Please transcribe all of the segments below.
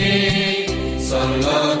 Sallallahu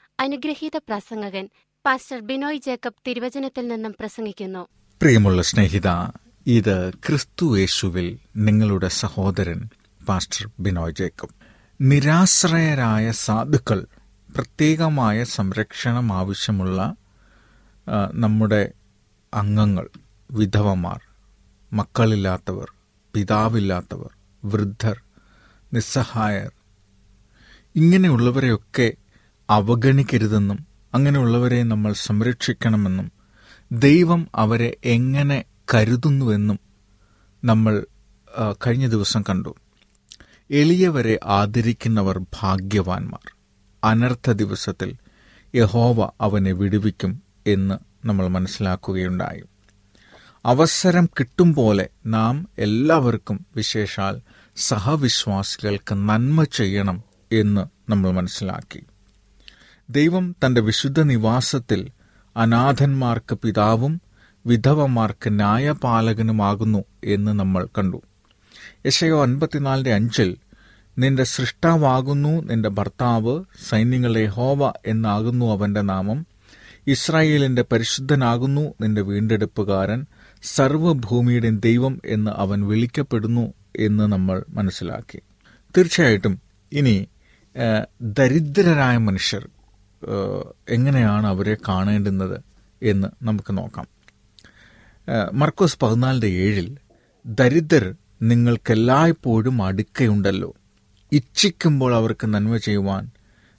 അനുഗ്രഹീത പ്രസംഗകൻ pastor Binoy Jacob തിരുവചനത്തിൽ നിന്നും പ്രസംഗിക്കുന്നു. പ്രിയമുള്ള സ്നേഹിത ഇത് ക്രിസ്തു യേശുവിൽ നിങ്ങളുടെ സഹോദരൻ പാസ്റ്റർ ബിനോയ് ജേക്കബ്. നിരാശ്രയരായ സാധുക്കൾ പ്രത്യേകമായ സംരക്ഷണം ആവശ്യമുള്ള നമ്മുടെ അംഗങ്ങൾ വിധവമാർ മക്കളില്ലാത്തവർ പിതാവില്ലാത്തവർ വൃദ്ധർ നിസ്സഹായർ ഇങ്ങനെയുള്ളവരെയൊക്കെ അവഗണിക്കരുതെന്നും അങ്ങനെയുള്ളവരെ നമ്മൾ സംരക്ഷിക്കണമെന്നും ദൈവം അവരെ എങ്ങനെ കരുതുന്നുവെന്നും നമ്മൾ കഴിഞ്ഞ ദിവസം കണ്ടു. എളിയവരെ ആദരിക്കുന്നവർ ഭാഗ്യവാന്മാർ. അനർത്ഥ ദിവസത്തിൽ യഹോവ അവനെ വിടുവിക്കും എന്ന് നമ്മൾ മനസ്സിലാക്കുകയുണ്ടായി. അവസരം കിട്ടും പോലെ നാം എല്ലാവർക്കും വിശേഷാൽ സഹവിശ്വാസികൾക്ക് നന്മ ചെയ്യണം എന്ന് നമ്മൾ മനസ്സിലാക്കി. ദൈവം തന്റെ വിശുദ്ധ നിവാസത്തിൽ അനാഥന്മാർക്ക് പിതാവും വിധവമാർക്ക് ന്യായപാലകനുമാകുന്നു എന്ന് നമ്മൾ കണ്ടു. യശയോ അൻപത്തിനാലിന്റെ അഞ്ചിൽ നിന്റെ സൃഷ്ടാവാകുന്നു നിന്റെ ഭർത്താവ് സൈന്യങ്ങളെ ഹോവ എന്നാകുന്നു അവന്റെ നാമം. ഇസ്രായേലിന്റെ പരിശുദ്ധനാകുന്നു നിന്റെ വീണ്ടെടുപ്പുകാരൻ സർവഭൂമിയുടെ ദൈവം എന്ന് അവൻ വിളിക്കപ്പെടുന്നു എന്ന് നമ്മൾ മനസ്സിലാക്കി. തീർച്ചയായിട്ടും ഇനി ദരിദ്രരായ മനുഷ്യർ എങ്ങനെയാണ് അവരെ കാണേണ്ടുന്നത് എന്ന് നമുക്ക് നോക്കാം. മർക്കോസ് പതിനാലിന്റെ ഏഴിൽ ദരിദ്രർ നിങ്ങൾക്കെല്ലായ്പ്പോഴും അടുക്കയുണ്ടല്ലോ. ഇച്ഛിക്കുമ്പോൾ അവർക്ക് നന്മ ചെയ്യുവാൻ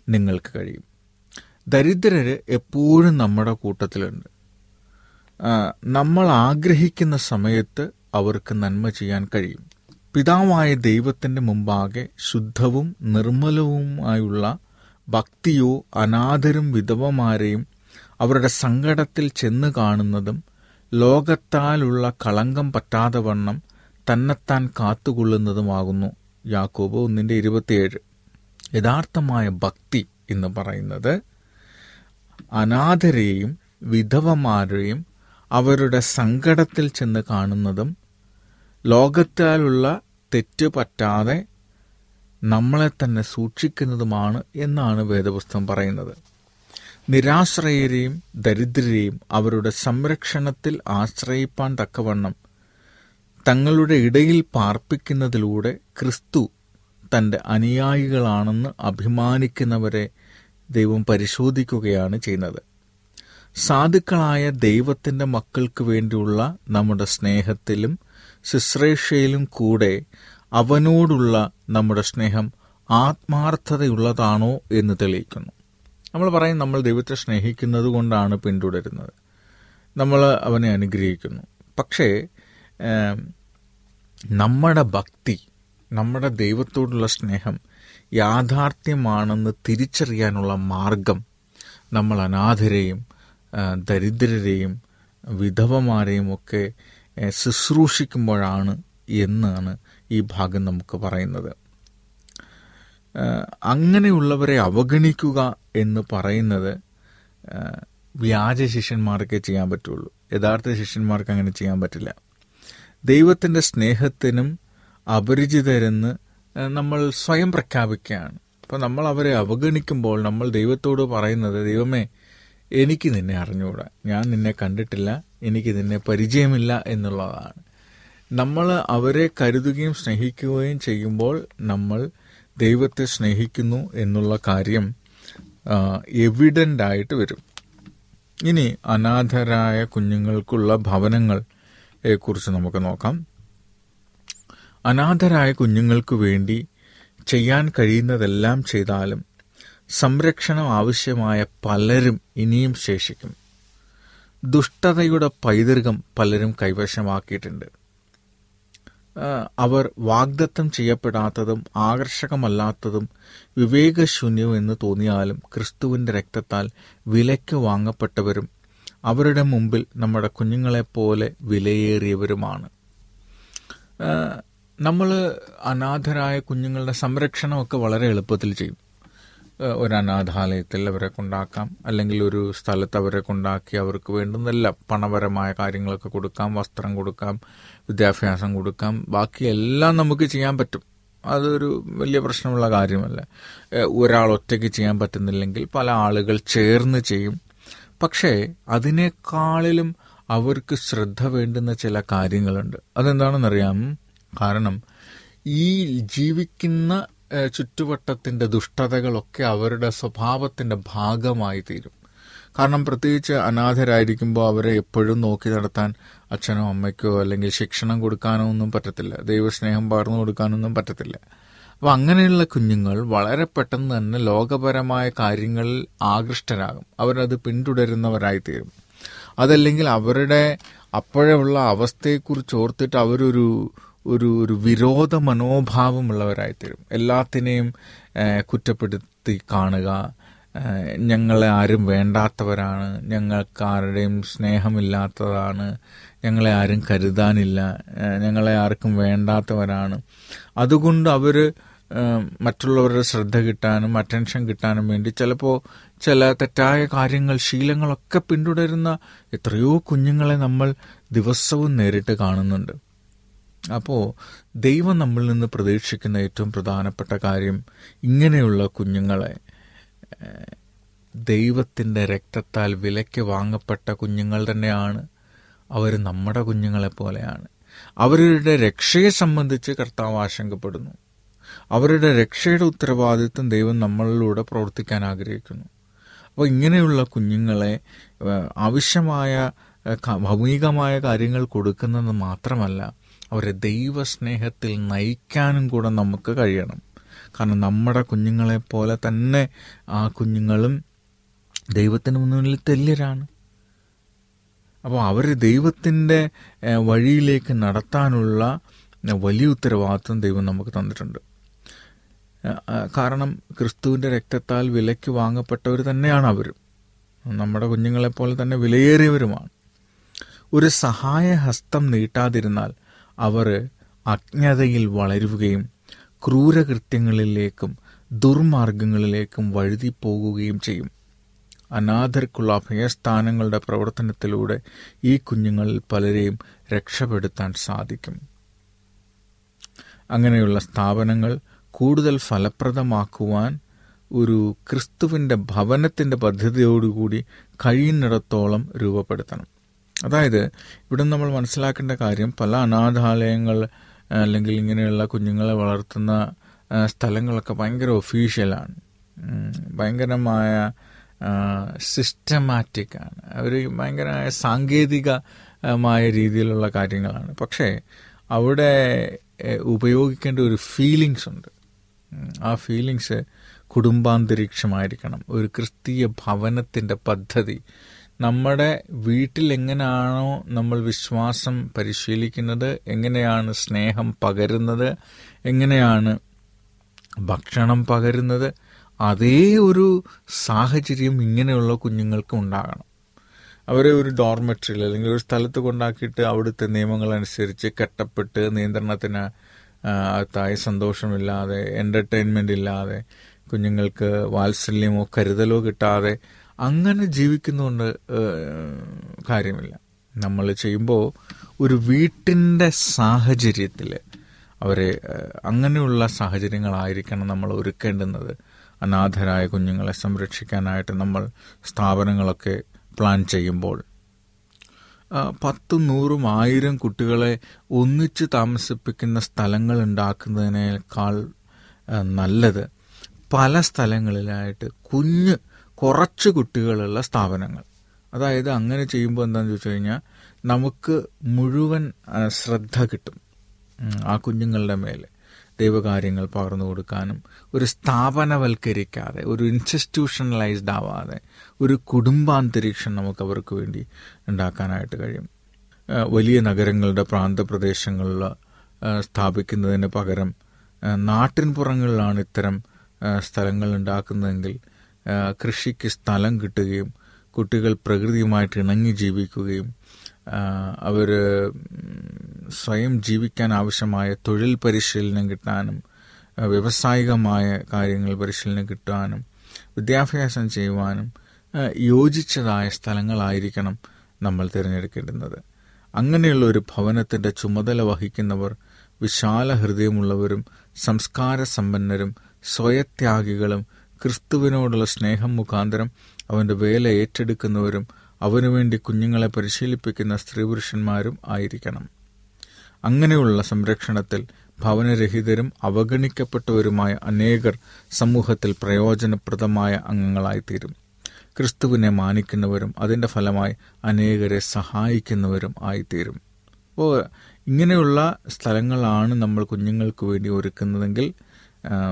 നിങ്ങൾക്ക് കഴിയും. ദരിദ്രര് എപ്പോഴും നമ്മുടെ കൂട്ടത്തിലുണ്ട്. നമ്മൾ ആഗ്രഹിക്കുന്ന സമയത്ത് അവർക്ക് നന്മ ചെയ്യാൻ കഴിയും. പിതാവായ ദൈവത്തിന്റെ മുമ്പാകെ ശുദ്ധവും നിർമ്മലവുമായുള്ള ഭക്തിയോ അനാഥരും വിധവമാരെയും അവരുടെ സങ്കടത്തിൽ ചെന്ന് കാണുന്നതും ലോകത്താലുള്ള കളങ്കം പറ്റാതെ വണ്ണം തന്നെത്താൻ കാത്തുകൊള്ളുന്നതുമാകുന്നു. യാക്കോബ് ഒന്നിന്റെ ഇരുപത്തിയേഴ്. യഥാർത്ഥമായ ഭക്തി എന്ന് പറയുന്നത് അനാഥരെയും വിധവമാരെയും അവരുടെ സങ്കടത്തിൽ ചെന്ന് കാണുന്നതും ലോകത്താലുള്ള തെറ്റ് പറ്റാതെ നമ്മളെ തന്നെ സൂക്ഷിക്കുന്നതുമാണ് എന്നാണ് വേദപുസ്തകം പറയുന്നത്. നിരാശ്രയരെയും ദരിദ്രരെയും അവരുടെ സംരക്ഷണത്തിൽ ആശ്രയിപ്പാൻ തക്കവണ്ണം തങ്ങളുടെ ഇടയിൽ പാർപ്പിക്കുന്നതിലൂടെ ക്രിസ്തു തന്റെ അനുയായികളാണെന്ന് അഭിമാനിക്കുന്നവരെ ദൈവം പരിശോധിക്കുകയാണ് ചെയ്യുന്നത്. സാധുക്കളായ ദൈവത്തിന്റെ മക്കൾക്ക് വേണ്ടിയുള്ള നമ്മുടെ സ്നേഹത്തിലും ശുശ്രൂഷയിലും കൂടെ അവനോടുള്ള നമ്മുടെ സ്നേഹം ആത്മാർത്ഥതയുള്ളതാണോ എന്ന് തെളിയിക്കുന്നു. നമ്മൾ പറയും നമ്മൾ ദൈവത്തെ സ്നേഹിക്കുന്നത് കൊണ്ടാണ് പിന്തുടരുന്നത്. നമ്മൾ അവനെ അനുഗ്രഹിക്കുന്നു. പക്ഷേ നമ്മുടെ ഭക്തി നമ്മുടെ ദൈവത്തോടുള്ള സ്നേഹം യാഥാർത്ഥ്യമാണെന്ന് തിരിച്ചറിയാനുള്ള മാർഗം നമ്മൾ അനാഥരെയും ദരിദ്രരെയും വിധവമാരെയും ഒക്കെ ശുശ്രൂഷിക്കുമ്പോഴാണ് എന്നാണ് ഈ ഭാഗം നമുക്ക് പറയുന്നത്. അങ്ങനെയുള്ളവരെ അവഗണിക്കുക എന്ന് പറയുന്നത് വ്യാജ ശിഷ്യന്മാർക്കേ ചെയ്യാൻ പറ്റുള്ളൂ. യഥാർത്ഥ ശിഷ്യന്മാർക്ക് അങ്ങനെ ചെയ്യാൻ പറ്റില്ല. ദൈവത്തിന്റെ സ്നേഹത്തിനും അപരിചിതരെന്ന് നമ്മൾ സ്വയം പ്രഖ്യാപിക്കുകയാണ്. അപ്പോൾ നമ്മൾ അവരെ അവഗണിക്കുമ്പോൾ നമ്മൾ ദൈവത്തോട് പറയുന്നത് ദൈവമേ എനിക്ക് നിന്നെ അറിഞ്ഞുകൂടാ ഞാൻ നിന്നെ കണ്ടിട്ടില്ല. എനിക്ക് നിന്നെ പരിചയമില്ല എന്നുള്ളതാണ്. നമ്മൾ അവരെ കരുതുകയും സ്നേഹിക്കുകയും ചെയ്യുമ്പോൾ നമ്മൾ ദൈവത്തെ സ്നേഹിക്കുന്നു എന്നുള്ള കാര്യം എവിഡന്റ് ആയിട്ട് വരും. ഇനി അനാഥരായ കുഞ്ഞുങ്ങൾക്കുള്ള ഭവനങ്ങൾ കുറിച്ച് നമുക്ക് നോക്കാം. അനാഥരായ കുഞ്ഞുങ്ങൾക്ക് വേണ്ടി ചെയ്യാൻ കഴിയുന്നതെല്ലാം ചെയ്താലും സംരക്ഷണം ആവശ്യമായ പലരും ഇനിയും ശേഷിക്കും. ദുഷ്ടതയുടെ പൈതൃകം പലരും കൈവശമാക്കിയിട്ടുണ്ട്. അവർ വാഗ്ദത്തം ചെയ്യപ്പെടാത്തതും ആകർഷകമല്ലാത്തതും വിവേകശൂന്യവും എന്ന് തോന്നിയാലും ക്രിസ്തുവിന്റെ രക്തത്താൽ വിലയ്ക്ക് വാങ്ങപ്പെട്ടവരും അവരുടെ മുമ്പിൽ നമ്മുടെ കുഞ്ഞുങ്ങളെപ്പോലെ വിലയേറിയവരുമാണ്. നമ്മൾ അനാഥരായ കുഞ്ഞുങ്ങളുടെ സംരക്ഷണമൊക്കെ വളരെ എളുപ്പത്തിൽ ചെയ്യും. ഒരു അനാഥാലയത്തിൽ അവരെ കൊണ്ടാക്കാം. അല്ലെങ്കിൽ ഒരു സ്ഥലത്ത് അവരെ കൊണ്ടാക്കി അവർക്ക് വേണ്ടുന്നെല്ലാം. പണപരമായ കാര്യങ്ങളൊക്കെ കൊടുക്കാം വസ്ത്രം കൊടുക്കാം വിദ്യാഭ്യാസം കൊടുക്കാം. ബാക്കി എല്ലാം നമുക്ക് ചെയ്യാൻ പറ്റും. അതൊരു വലിയ പ്രശ്നമുള്ള കാര്യമല്ല. ഒരാൾ ഒറ്റയ്ക്ക് ചെയ്യാൻ പറ്റുന്നില്ലെങ്കിൽ പല ആളുകൾ ചേർന്ന് ചെയ്യും. പക്ഷേ അതിനേക്കാളിലും അവർക്ക് ശ്രദ്ധ വേണ്ടുന്ന ചില കാര്യങ്ങളുണ്ട്. അതെന്താണെന്നറിയാം? കാരണം ഈ ജീവിക്കുന്ന ഏഹ്, ചുറ്റുവട്ടത്തിന്റെ ദുഷ്ടതകളൊക്കെ അവരുടെ സ്വഭാവത്തിന്റെ ഭാഗമായി തീരും കാരണം പ്രത്യേകിച്ച് അനാഥരായിരിക്കുമ്പോൾ അവരെ എപ്പോഴും നോക്കി നടത്താൻ അച്ഛനോ അമ്മയ്ക്കോ അല്ലെങ്കിൽ ശിക്ഷണം കൊടുക്കാനോ ഒന്നും പറ്റത്തില്ല. ദൈവസ്നേഹം പകർന്നു കൊടുക്കാനൊന്നും പറ്റത്തില്ല. അപ്പം അങ്ങനെയുള്ള കുഞ്ഞുങ്ങൾ വളരെ പെട്ടെന്ന് തന്നെ ലോകപരമായ കാര്യങ്ങളിൽ ആകൃഷ്ടരാകും. അവരത് പിന്തുടരുന്നവരായിത്തീരും. അതല്ലെങ്കിൽ അവരുടെ അപ്പോഴുള്ള അവസ്ഥയെക്കുറിച്ച് ഓർത്തിട്ട് അവരൊരു ഒരു ഒരു വിരോധ മനോഭാവമുള്ളവരായിത്തീരും. എല്ലാത്തിനെയും കുറ്റപ്പെടുത്തി കാണുക. ഞങ്ങളെ ആരും വേണ്ടാത്തവരാണ്. ഞങ്ങൾക്ക് ആരുടെയും സ്നേഹമില്ലാത്തതാണ്. ഞങ്ങളെ ആരും കരുതാനില്ല. ഞങ്ങളെ ആർക്കും വേണ്ടാത്തവരാണ്. അതുകൊണ്ട് അവർ മറ്റുള്ളവരുടെ ശ്രദ്ധ കിട്ടാനും അറ്റൻഷൻ കിട്ടാനും വേണ്ടി ചിലപ്പോൾ ചില തെറ്റായ കാര്യങ്ങൾ ശീലങ്ങളൊക്കെ പിന്തുടരുന്ന എത്രയോ കുഞ്ഞുങ്ങളെ നമ്മൾ ദിവസവും നേരിട്ട് കാണുന്നുണ്ട്. അപ്പോൾ ദൈവം നമ്മളിൽ നിന്ന് പ്രതീക്ഷിക്കുന്ന ഏറ്റവും പ്രധാനപ്പെട്ട കാര്യം ഇങ്ങനെയുള്ള കുഞ്ഞുങ്ങളെ ദൈവത്തിന്റെ രക്തത്താൽ വിലയ്ക്ക് വാങ്ങപ്പെട്ട കുഞ്ഞുങ്ങൾ തന്നെയാണ്. അവർ നമ്മുടെ കുഞ്ഞുങ്ങളെ പോലെയാണ്. അവരുടെ രക്ഷയെ സംബന്ധിച്ച് കർത്താവ് ആശങ്കപ്പെടുന്നു. അവരുടെ രക്ഷയുടെ ഉത്തരവാദിത്വം ദൈവം നമ്മളിലൂടെ പ്രവർത്തിക്കാൻ ആഗ്രഹിക്കുന്നു. അപ്പോൾ ഇങ്ങനെയുള്ള കുഞ്ഞുങ്ങളെ ആവശ്യമായ ഭൗമികമായ കാര്യങ്ങൾ കൊടുക്കുന്നത് മാത്രമല്ല അവരെ ദൈവസ്നേഹത്തിൽ നയിക്കാനും കൂടെ നമുക്ക് കഴിയണം. കാരണം നമ്മുടെ കുഞ്ഞുങ്ങളെ പോലെ തന്നെ ആ കുഞ്ഞുങ്ങളും ദൈവത്തിന് മുന്നിൽ തെല്യരാണ്. അപ്പോൾ അവർ ദൈവത്തിന്റെ വഴിയിലേക്ക് നടത്താനുള്ള വലിയ ഉത്തരവാദിത്വം ദൈവം നമുക്ക് തന്നിട്ടുണ്ട്. കാരണം ക്രിസ്തുവിന്റെ രക്തത്താൽ വിലയ്ക്ക് വാങ്ങപ്പെട്ടവർ തന്നെയാണ് അവരും നമ്മുടെ കുഞ്ഞുങ്ങളെപ്പോലെ തന്നെ വിലയേറിയവരുമാണ്. ഒരു സഹായ ഹസ്തം നീട്ടാതിരുന്നാൽ അവർ അജ്ഞതയിൽ വളരുകയും ക്രൂരകൃത്യങ്ങളിലേക്കും ദുർമാർഗങ്ങളിലേക്കും വഴുതിപ്പോകുകയും ചെയ്യും. അനാഥർക്കുള്ള അഭയസ്ഥാനങ്ങളുടെ പ്രവർത്തനത്തിലൂടെ ഈ കുഞ്ഞുങ്ങളിൽ പലരെയും രക്ഷപ്പെടുത്താൻ സാധിക്കും. അങ്ങനെയുള്ള സ്ഥാപനങ്ങൾ കൂടുതൽ ഫലപ്രദമാക്കുവാൻ ഒരു ക്രിസ്തുവിന്റെ ഭവനത്തിന്റെ പദ്ധതിയോടുകൂടി കഴിയുന്നിടത്തോളം രൂപപ്പെടുത്തണം. അതായത് ഇവിടെ നമ്മൾ മനസ്സിലാക്കേണ്ട കാര്യം പല അനാഥാലയങ്ങൾ അല്ലെങ്കിൽ ഇങ്ങനെയുള്ള കുഞ്ഞുങ്ങളെ വളർത്തുന്ന സ്ഥലങ്ങളൊക്കെ ഭയങ്കര ഒഫീഷ്യലാണ്. ഭയങ്കരമായ സിസ്റ്റമാറ്റിക് ആണ് അവർ ഭയങ്കരമായ സാങ്കേതികമായ രീതിയിലുള്ള കാര്യങ്ങളാണ്. പക്ഷേ അവിടെ ഉപയോഗിക്കേണ്ട ഒരു ഫീലിങ്സ് ഉണ്ട്. ആ ഫീലിങ്സ് കുടുംബാന്തരീക്ഷമായിരിക്കണം. ഒരു ക്രിസ്തീയ ഭവനത്തിന്റെ പദ്ധതി നമ്മുടെ വീട്ടിൽ എങ്ങനെയാണോ നമ്മൾ വിശ്വാസം പരിശീലിക്കുന്നത് എങ്ങനെയാണ് സ്നേഹം പകരുന്നത് എങ്ങനെയാണ് ഭക്ഷണം പകരുന്നത് അതേ ഒരു സാഹചര്യം ഇങ്ങനെയുള്ള കുഞ്ഞുങ്ങൾക്ക് ഉണ്ടാകണം. അവരെ ഒരു ഡോർമെട്രിയിൽ അല്ലെങ്കിൽ ഒരു സ്ഥലത്ത് കൊണ്ടാക്കിയിട്ട് അവിടുത്തെ നിയമങ്ങളനുസരിച്ച് കെട്ടപ്പെട്ട് നിയന്ത്രണത്തിന് അകത്തായി സന്തോഷമില്ലാതെ എന്റർടൈൻമെന്റ് ഇല്ലാതെ കുഞ്ഞുങ്ങൾക്ക് വാത്സല്യമോ കരുതലോ കിട്ടാതെ അങ്ങനെ ജീവിക്കുന്നതുകൊണ്ട് കാര്യമില്ല. നമ്മൾ ചെയ്യുമ്പോൾ ഒരു വീട്ടിന്റെ സാഹചര്യത്തിൽ അവരെ അങ്ങനെയുള്ള സാഹചര്യങ്ങളായിരിക്കണം നമ്മൾ ഒരുക്കേണ്ടുന്നത്. അനാഥരായ കുഞ്ഞുങ്ങളെ സംരക്ഷിക്കാനായിട്ട് നമ്മൾ സ്ഥാപനങ്ങളൊക്കെ പ്ലാൻ ചെയ്യുമ്പോൾ. പത്തും നൂറും ആയിരം കുട്ടികളെ ഒന്നിച്ച് താമസിപ്പിക്കുന്ന സ്ഥലങ്ങൾ ഉണ്ടാക്കുന്നതിനേക്കാൾ നല്ലത് പല സ്ഥലങ്ങളിലായിട്ട് കുഞ്ഞ് കുറച്ച് കുട്ടികളുള്ള സ്ഥാപനങ്ങൾ. അതായത് അങ്ങനെ ചെയ്യുമ്പോൾ എന്താണെന്ന് ചോദിച്ചു കഴിഞ്ഞാൽ നമുക്ക് മുഴുവൻ ശ്രദ്ധ കിട്ടും. ആ കുഞ്ഞുങ്ങളുടെ മേലെ ദൈവകാര്യങ്ങൾ പകർന്നു കൊടുക്കാനും ഒരു സ്ഥാപനവൽക്കരിക്കാതെ ഒരു ഇൻസ്റ്റിറ്റ്യൂഷണലൈസ്ഡ് ആവാതെ ഒരു കുടുംബാന്തരീക്ഷം നമുക്ക് അവർക്ക് വേണ്ടി ഉണ്ടാക്കാനായിട്ട് കഴിയും. വലിയ നഗരങ്ങളുടെ പ്രാന്തപ്രദേശങ്ങളിൽ സ്ഥാപിക്കുന്നതിന് പകരം നാട്ടിൻ പുറങ്ങളിലാണ് ഇത്തരം സ്ഥലങ്ങൾ ഉണ്ടാക്കുന്നതെങ്കിൽ കൃഷിക്ക് സ്ഥലം കിട്ടുകയും കുട്ടികൾ പ്രകൃതിയുമായിട്ട് ഇണങ്ങി ജീവിക്കുകയും അവർ സ്വയം ജീവിക്കാൻ ആവശ്യമായ തൊഴിൽ പരിശീലനം കിട്ടാനും വ്യവസായികമായ കാര്യങ്ങൾ പരിശീലനം കിട്ടാനും വിദ്യാഭ്യാസം ചെയ്യുവാനും യോജിച്ചതായ സ്ഥലങ്ങളായിരിക്കണം നമ്മൾ തിരഞ്ഞെടുക്കേണ്ടുന്നത്. അങ്ങനെയുള്ള ഒരു ഭവനത്തിന്റെ ചുമതല വഹിക്കുന്നവർ വിശാല ഹൃദയമുള്ളവരും സംസ്കാര സമ്പന്നരും സ്വയത്യാഗികളും ക്രിസ്തുവിനോടുള്ള സ്നേഹം മുഖാന്തരം അവന്റെ വേല ഏറ്റെടുക്കുന്നവരും അവനുവേണ്ടി കുഞ്ഞുങ്ങളെ പരിശീലിപ്പിക്കുന്ന സ്ത്രീപുരുഷന്മാരും ആയിരിക്കണം. അങ്ങനെയുള്ള സംരക്ഷണത്തിൽ ഭവനരഹിതരും അവഗണിക്കപ്പെട്ടവരുമായ അനേകർ സമൂഹത്തിൽ പ്രയോജനപ്രദമായ അംഗങ്ങളായിത്തീരും. ക്രിസ്തുവിനെ മാനിക്കുന്നവരും അതിന്റെ ഫലമായി അനേകരെ സഹായിക്കുന്നവരും ആയിത്തീരും. അപ്പോൾ ഇങ്ങനെയുള്ള സ്ഥലങ്ങളാണ് നമ്മൾ കുഞ്ഞുങ്ങൾക്ക് വേണ്ടി ഒരുക്കുന്നതെങ്കിൽ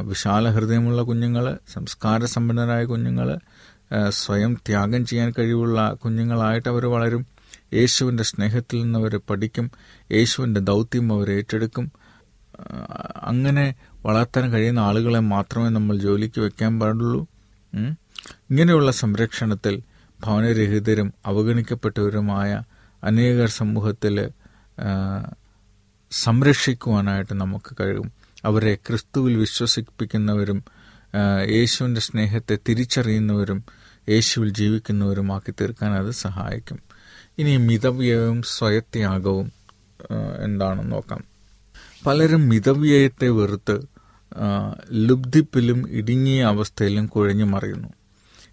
വിശാല ഹൃദയമുള്ള കുഞ്ഞുങ്ങൾ സംസ്കാര സമ്പന്നരായ കുഞ്ഞുങ്ങൾ സ്വയം ത്യാഗം ചെയ്യാൻ കഴിവുള്ള കുഞ്ഞുങ്ങളായിട്ട് അവർ വളരും. യേശുവിന്റെ സ്നേഹത്തിൽ നിന്ന് അവർ പഠിക്കും. യേശുവിന്റെ ദൗത്യം അവർ ഏറ്റെടുക്കും. അങ്ങനെ വളർത്താൻ കഴിയുന്ന ആളുകളെ മാത്രമേ നമ്മൾ ജോലിക്ക് വെക്കാൻ പാടുള്ളൂ. ഇങ്ങനെയുള്ള സംരക്ഷണത്തിൽ ഭവനരഹിതരും അവഗണിക്കപ്പെട്ടവരുമായ അനേകർ സമൂഹത്തിൽ സംരക്ഷിക്കുവാനായിട്ട് നമുക്ക് കഴിയും. അവരെ ക്രിസ്തുവിൽ വിശ്വസിപ്പിക്കുന്നവരും യേശുവിന്റെ സ്നേഹത്തെ തിരിച്ചറിയുന്നവരും യേശുവിൽ ജീവിക്കുന്നവരുമാക്കി തീർക്കാൻ അത് സഹായിക്കും. ഇനി മിതവ്യയവും സ്വയത്യാഗവും എന്താണെന്ന് നോക്കാം. പലരും മിതവ്യയത്തെ വെറുത്ത് ലുബ്ധിപ്പിലും ഇടുങ്ങിയ അവസ്ഥയിലും കുഴഞ്ഞു മറിയുന്നു.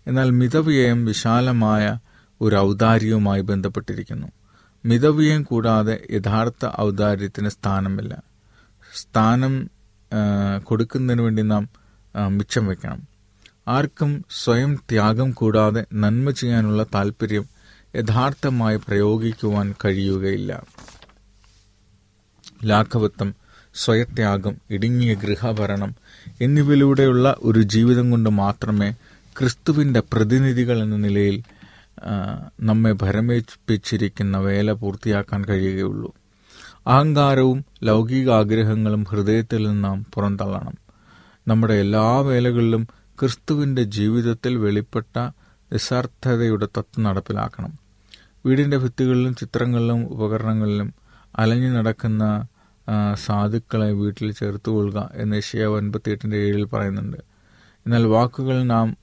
എന്നാൽ മിതവ്യയം വിശാലമായ ഒരു ഔദാര്യവുമായി ബന്ധപ്പെട്ടിരിക്കുന്നു. മിതവ്യയം കൂടാതെ യഥാർത്ഥ ഔദാര്യത്തിന് സ്ഥാനമില്ല. സ്ഥാനം കൊടുക്കുന്നതിന് വേണ്ടി നാം മിച്ചം വെക്കണം. ആർക്കും സ്വയം ത്യാഗം കൂടാതെ നന്മ ചെയ്യാനുള്ള താല്പര്യം യഥാർത്ഥമായി പ്രയോഗിക്കുവാൻ കഴിയുകയില്ല. ലാഘവത്വം സ്വയത്യാഗം ഇടുങ്ങിയ ഗൃഹഭരണം എന്നിവയിലൂടെയുള്ള ഒരു ജീവിതം കൊണ്ട് മാത്രമേ ക്രിസ്തുവിന്റെ പ്രതിനിധികൾ എന്ന നിലയിൽ നമ്മെ ഭരമേൽപ്പിച്ചിരിക്കുന്ന വേല പൂർത്തിയാക്കാൻ കഴിയുകയുള്ളൂ. അഹങ്കാരവും ലൗകിക ആഗ്രഹങ്ങളും ഹൃദയത്തിൽ നാം പുറന്തള്ളണം. നമ്മുടെ എല്ലാ വേലകളിലും ക്രിസ്തുവിന്റെ ജീവിതത്തിൽ വെളിപ്പെട്ട നിസ്വാർത്ഥതയുടെ തത്വം നടപ്പിലാക്കണം. വീടിന്റെ ഭിത്തികളിലും ചിത്രങ്ങളിലും ഉപകരണങ്ങളിലും അലഞ്ഞു നടക്കുന്ന സാധുക്കളെ വീട്ടിൽ ചേർത്ത് കൊള്ളുക എന്ന് ഏഷ്യ അൻപത്തിയെട്ടിന്റെ ഏഴിൽ പറയുന്നുണ്ട്. എന്നാൽ വാക്കുകൾ നാം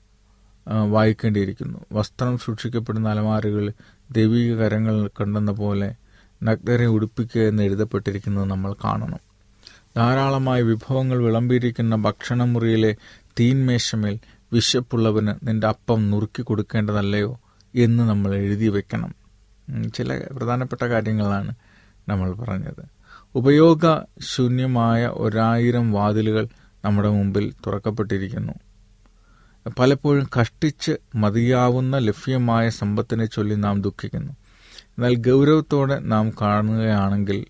വായിക്കേണ്ടിയിരിക്കുന്നു. വസ്ത്രം സൂക്ഷിക്കപ്പെടുന്ന അലമാരകൾ ദൈവിക കരങ്ങൾ കണ്ടെന്ന പോലെ നഗ്നരെ ഉടുപ്പിക്കുക എന്ന് എഴുതപ്പെട്ടിരിക്കുന്നത് നമ്മൾ കാണണം. ധാരാളമായി വിഭവങ്ങൾ വിളമ്പിയിരിക്കുന്ന ഭക്ഷണമുറിയിലെ തീന്മേശമേൽ വിശപ്പുള്ളവന് നിന്റെ അപ്പം നുറുക്കി കൊടുക്കേണ്ടതല്ലയോ എന്ന് നമ്മൾ എഴുതി വെക്കണം. ചില പ്രധാനപ്പെട്ട കാര്യങ്ങളാണ് നമ്മൾ പറഞ്ഞത്. ഉപയോഗശൂന്യമായ ഒരായിരം വാതിലുകൾ നമ്മുടെ മുമ്പിൽ തുറക്കപ്പെട്ടിരിക്കുന്നു. പലപ്പോഴും കഷ്ടിച്ച് മതിയാവുന്ന ലഭ്യമായ സമ്പത്തിനെ ചൊല്ലി നാം ദുഃഖിക്കുന്നു. എന്നാൽ ഗൗരവത്തോടെ നാം കാണുകയാണെങ്കിൽ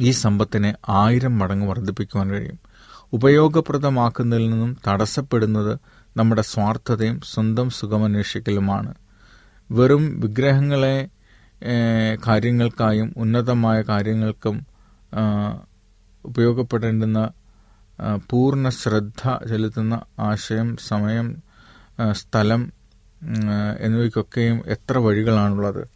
ഈ സമ്പത്തിനെ ആയിരം മടങ്ങ് വർദ്ധിപ്പിക്കുവാൻ കഴിയും. ഉപയോഗപ്രദമാക്കുന്നതിൽ നിന്നും തടസ്സപ്പെടുന്നത് നമ്മുടെ സ്വാർത്ഥതയും സ്വന്തം സുഖമന്വേഷിക്കലുമാണ്. വെറും വിഗ്രഹങ്ങളെ കാര്യങ്ങൾക്കായും ഉന്നതമായ കാര്യങ്ങൾക്കും ഉപയോഗപ്പെടേണ്ടുന്ന പൂർണ ശ്രദ്ധ ചെലുത്തുന്ന ആശയം സമയം സ്ഥലം എന്നിവയ്ക്കൊക്കെയും എത്ര വഴികളാണുള്ളത്.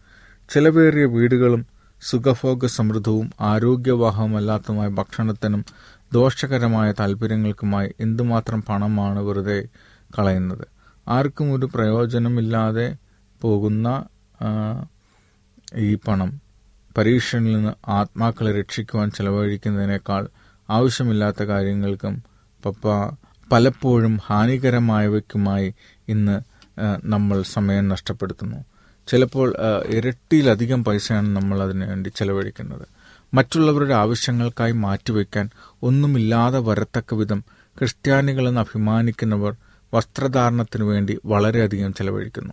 ചിലവേറിയ വീടുകളും സുഖഭോഗ സമൃദ്ധവും ആരോഗ്യവാഹവുമല്ലാത്തതുമായ ഭക്ഷണത്തിനും ദോഷകരമായ താല്പര്യങ്ങൾക്കുമായി എന്തുമാത്രം പണമാണ് വെറുതെ കളയുന്നത്? ആർക്കും ഒരു പ്രയോജനമില്ലാതെ പോകുന്ന ഈ പണം പരീക്ഷണിൽ നിന്ന് ആത്മാക്കളെ രക്ഷിക്കുവാൻ ചെലവഴിക്കുന്നതിനേക്കാൾ ആവശ്യമില്ലാത്ത കാര്യങ്ങൾക്കും പപ്പ പലപ്പോഴും ഹാനികരമായവയ്ക്കുമായി ഇന്ന് നമ്മൾ സമയം നഷ്ടപ്പെടുത്തുന്നു. ചിലപ്പോൾ ഇരട്ടിയിലധികം പൈസയാണ് നമ്മൾ അതിനുവേണ്ടി ചെലവഴിക്കുന്നത്. മറ്റുള്ളവരുടെ ആവശ്യങ്ങൾക്കായി മാറ്റിവെക്കാൻ ഒന്നുമില്ലാതെ വരത്തക്ക വിധം ക്രിസ്ത്യാനികളെന്ന് അഭിമാനിക്കുന്നവർ വസ്ത്രധാരണത്തിനു വേണ്ടി വളരെയധികം ചെലവഴിക്കുന്നു.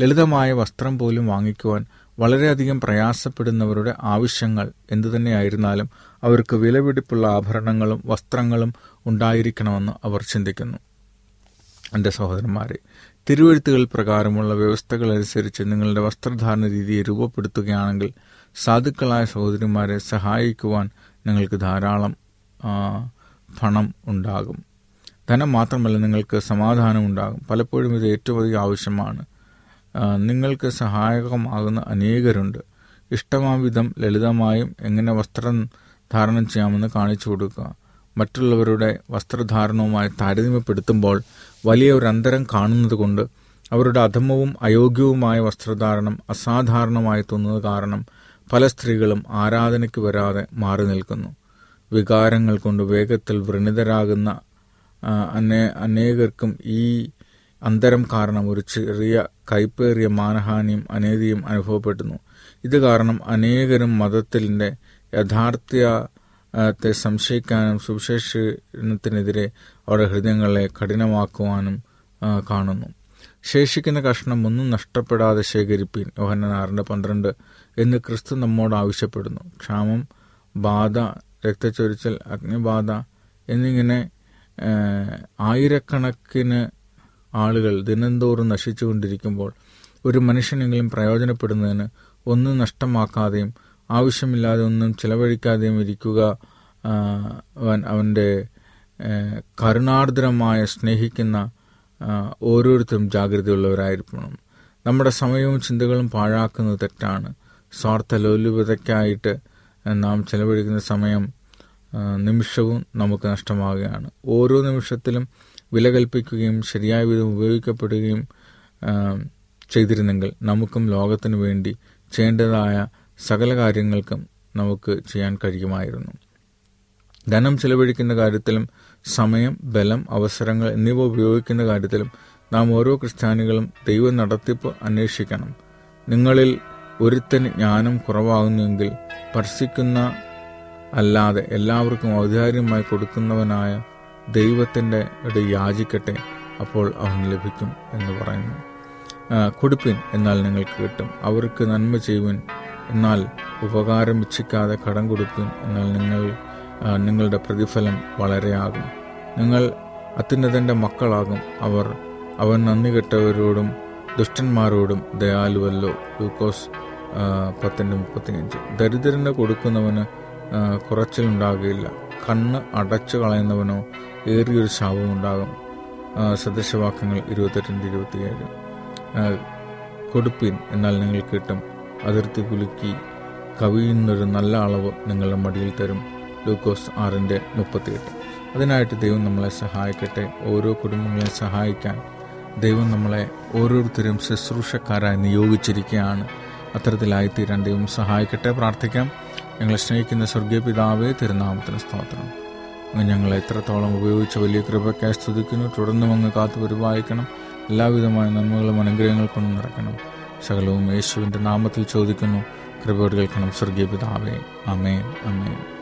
ലളിതമായ വസ്ത്രം പോലും വാങ്ങിക്കുവാൻ വളരെയധികം പ്രയാസപ്പെടുന്നവരുടെ ആവശ്യങ്ങൾ എന്തുതന്നെയായിരുന്നാലും അവർക്ക് വിലപിടിപ്പുള്ള ആഭരണങ്ങളും വസ്ത്രങ്ങളും ഉണ്ടായിരിക്കണമെന്ന് അവർ ചിന്തിക്കുന്നു. എന്റെ സഹോദരന്മാരെ തിരുവഴുത്തുകൾ പ്രകാരമുള്ള വ്യവസ്ഥകൾ അനുസരിച്ച് നിങ്ങളുടെ വസ്ത്രധാരണ രീതിയെ രൂപപ്പെടുത്തുകയാണെങ്കിൽ സാധുക്കളായ സഹോദരിമാരെ സഹായിക്കുവാൻ നിങ്ങൾക്ക് ധാരാളം പണം ഉണ്ടാകും. ധനം മാത്രമല്ല നിങ്ങൾക്ക് സമാധാനം ഉണ്ടാകും. പലപ്പോഴും ഇത് ഏറ്റവും അധികം ആവശ്യമാണ്. നിങ്ങൾക്ക് സഹായകമാകുന്ന അനേകരുണ്ട്. ഇഷ്ടമാം വിധം ലളിതമായും എങ്ങനെ വസ്ത്രം ധാരണം ചെയ്യാമെന്ന് കാണിച്ചു കൊടുക്കുക. മറ്റുള്ളവരുടെ വസ്ത്രധാരണവുമായി താരതമ്യപ്പെടുത്തുമ്പോൾ വലിയ ഒരു അന്തരം കാണുന്നതുകൊണ്ട് അവരുടെ അധമവും അയോഗ്യവുമായ വസ്ത്രധാരണം അസാധാരണമായി തോന്നുന്നത് കാരണം പല സ്ത്രീകളും ആരാധനയ്ക്ക് വരാതെ മാറി നിൽക്കുന്നു. വികാരങ്ങൾ കൊണ്ട് വേഗത്തിൽ വ്രണിതരാകുന്ന അനേ അനേകർക്കും ഈ അന്തരം കാരണം ഒരു ചെറിയ കൈപ്പേറിയ മാനഹാനിയും അനീതിയും അനുഭവപ്പെടുന്നു. ഇത് കാരണം അനേകരും മതത്തിന്റെ യഥാർത്ഥത്തെ സംശയിക്കാനും സുവിശേഷത്തിനെതിരെ അവരുടെ ഹൃദയങ്ങളെ കഠിനമാക്കുവാനും കാണുന്നു. ശേഷിക്കുന്ന കഷ്ണം ഒന്നും നഷ്ടപ്പെടാതെ ശേഖരിപ്പീൻ യോഹന്നാൻ ആറിന്റെ പന്ത്രണ്ട് എന്ന് ക്രിസ്തു നമ്മോട് ആവശ്യപ്പെടുന്നു. ക്ഷാമം ബാധ രക്തച്ചൊരിച്ചൽ അഗ്നിബാധ എന്നിങ്ങനെ ആയിരക്കണക്കിന് ആളുകൾ ദിനംതോറും നശിച്ചുകൊണ്ടിരിക്കുമ്പോൾ ഒരു മനുഷ്യനെങ്കിലും പ്രയോജനപ്പെടുന്നതിന് ഒന്നും നഷ്ടമാക്കാതെയും ആവശ്യമില്ലാതെ ഒന്നും ചിലവഴിക്കാതെയും ഇരിക്കുക അവൻ അവന്റെ കരുണാർദ്രമായ സ്നേഹിക്കുന്ന ഓരോരുത്തരും ജാഗ്രതയുള്ളവരായിരിക്കണം. നമ്മുടെ സമയവും ചിന്തകളും പാഴാക്കുന്നത് തെറ്റാണ്. സ്വാർത്ഥ ലോലുപതയ്ക്കായിട്ട് നാം ചെലവഴിക്കുന്ന സമയം നിമിഷവും നമുക്ക് നഷ്ടമാവുകയാണ്. ഓരോ നിമിഷത്തിലും വില കൽപ്പിക്കുകയും ശരിയായ വിധം ഉപയോഗിക്കപ്പെടുകയും ചെയ്തിരുന്നെങ്കിൽ നമുക്കും ലോകത്തിനു വേണ്ടി ചെയ്യേണ്ടതായ സകല കാര്യങ്ങൾക്കും നമുക്ക് ചെയ്യാൻ കഴിയുമായിരുന്നു. ധനം ചെലവഴിക്കുന്ന കാര്യത്തിലും സമയം ബലം അവസരങ്ങൾ എന്നിവ ഉപയോഗിക്കുന്ന കാര്യത്തിലും നാം ഓരോ ക്രിസ്ത്യാനികളും ദൈവ നടത്തിപ്പ് അന്വേഷിക്കണം. നിങ്ങളിൽ ഒരുത്തന് ജ്ഞാനം കുറവാകുന്നുവെങ്കിൽ സ്പർശിക്കുന്ന അല്ലാതെ എല്ലാവർക്കും ഔദാര്യമായി കൊടുക്കുന്നവനായ ദൈവത്തിന്റെ ഇട യാചിക്കട്ടെ അപ്പോൾ അവൻ ലഭിക്കും എന്ന് പറയുന്നു. കൊടുപ്പിൻ എന്നാൽ നിങ്ങൾക്ക് കിട്ടും. അവർക്ക് നന്മ ചെയ്യുവിൻ എന്നാൽ ഉപകാരം ഇച്ഛിക്കാതെ കടം കൊടുപ്പിൻ എന്നാൽ നിങ്ങൾ നിങ്ങളുടെ പ്രതിഫലം വളരെയാകും. നിങ്ങൾ അത്യുന്നതന്റെ മക്കളാകും അവർ. അവൻ നന്ദി കെട്ടവരോടും ദുഷ്ടന്മാരോടും ദയാലുവല്ലോ. ലൂക്കോസ് പത്തിന്റെ മുപ്പത്തിയഞ്ച്. ദരിദ്രന് കൊടുക്കുന്നവന് കുറച്ചിലുണ്ടാകുകയില്ല കണ്ണ് അടച്ചു കളയുന്നവനോ ഏറിയൊരു ശാപമുണ്ടാകും. സദൃശവാക്യങ്ങൾ ഇരുപത്തെട്ടിന്റെ ഇരുപത്തിയേഴ്. കൊടുപ്പിൻ എന്നാൽ നിങ്ങൾ കിട്ടും. അതിർത്തി കുലുക്കി കവിയുന്നൊരു നല്ല അളവ് നിങ്ങളുടെ മടിയിൽ തരും. ലൂക്കോസ് ആറിന്റെ മുപ്പത്തിയെട്ട്. അതിനായിട്ട് ദൈവം നമ്മളെ സഹായിക്കട്ടെ. ഓരോ കുടുംബങ്ങളെ സഹായിക്കാൻ ദൈവം നമ്മളെ ഓരോരുത്തരും ശുശ്രൂഷക്കാരായി നിയോഗിച്ചിരിക്കുകയാണ്. അത്തരത്തിലായിത്തീരാൻ ദൈവം സഹായിക്കട്ടെ. പ്രാർത്ഥിക്കാം. ഞങ്ങളെ സ്നേഹിക്കുന്ന സ്വർഗീയ പിതാവേ തിരുനാമത്തിന് സ്തോത്രം. അങ്ങ് ഞങ്ങളെ എത്രത്തോളം ഉപയോഗിച്ച വലിയ കൃപയ്ക്കായി സ്തുതിക്കുന്നു. തുടർന്നും അങ്ങ് കാത്തു പരിപാലിക്കണം. എല്ലാവിധമായ നന്മകളും അനുഗ്രഹങ്ങൾ കൊണ്ട് നടക്കണം സകലവും യേശുവിന്റെ നാമത്തിൽ ചോദിക്കുന്നു. കൃപയോട് കേൾക്കണം സ്വർഗീയ പിതാവേ. അമേ അമേൻ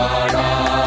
Sarah.